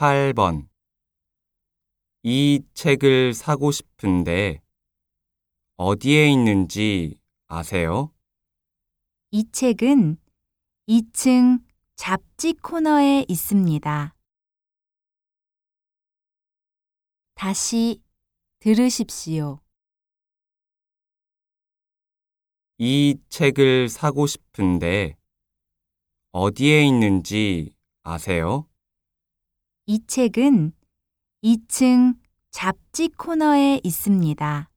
8번. 이 책을 사고 싶은데 어디에 있는지 아세요? 이 책은 2층 잡지 코너에 있습니다. 다시 들으십시오. 이 책을 사고 싶은데 어디에 있는지 아세요? 이 책은 2층 잡지 코너에 있습니다.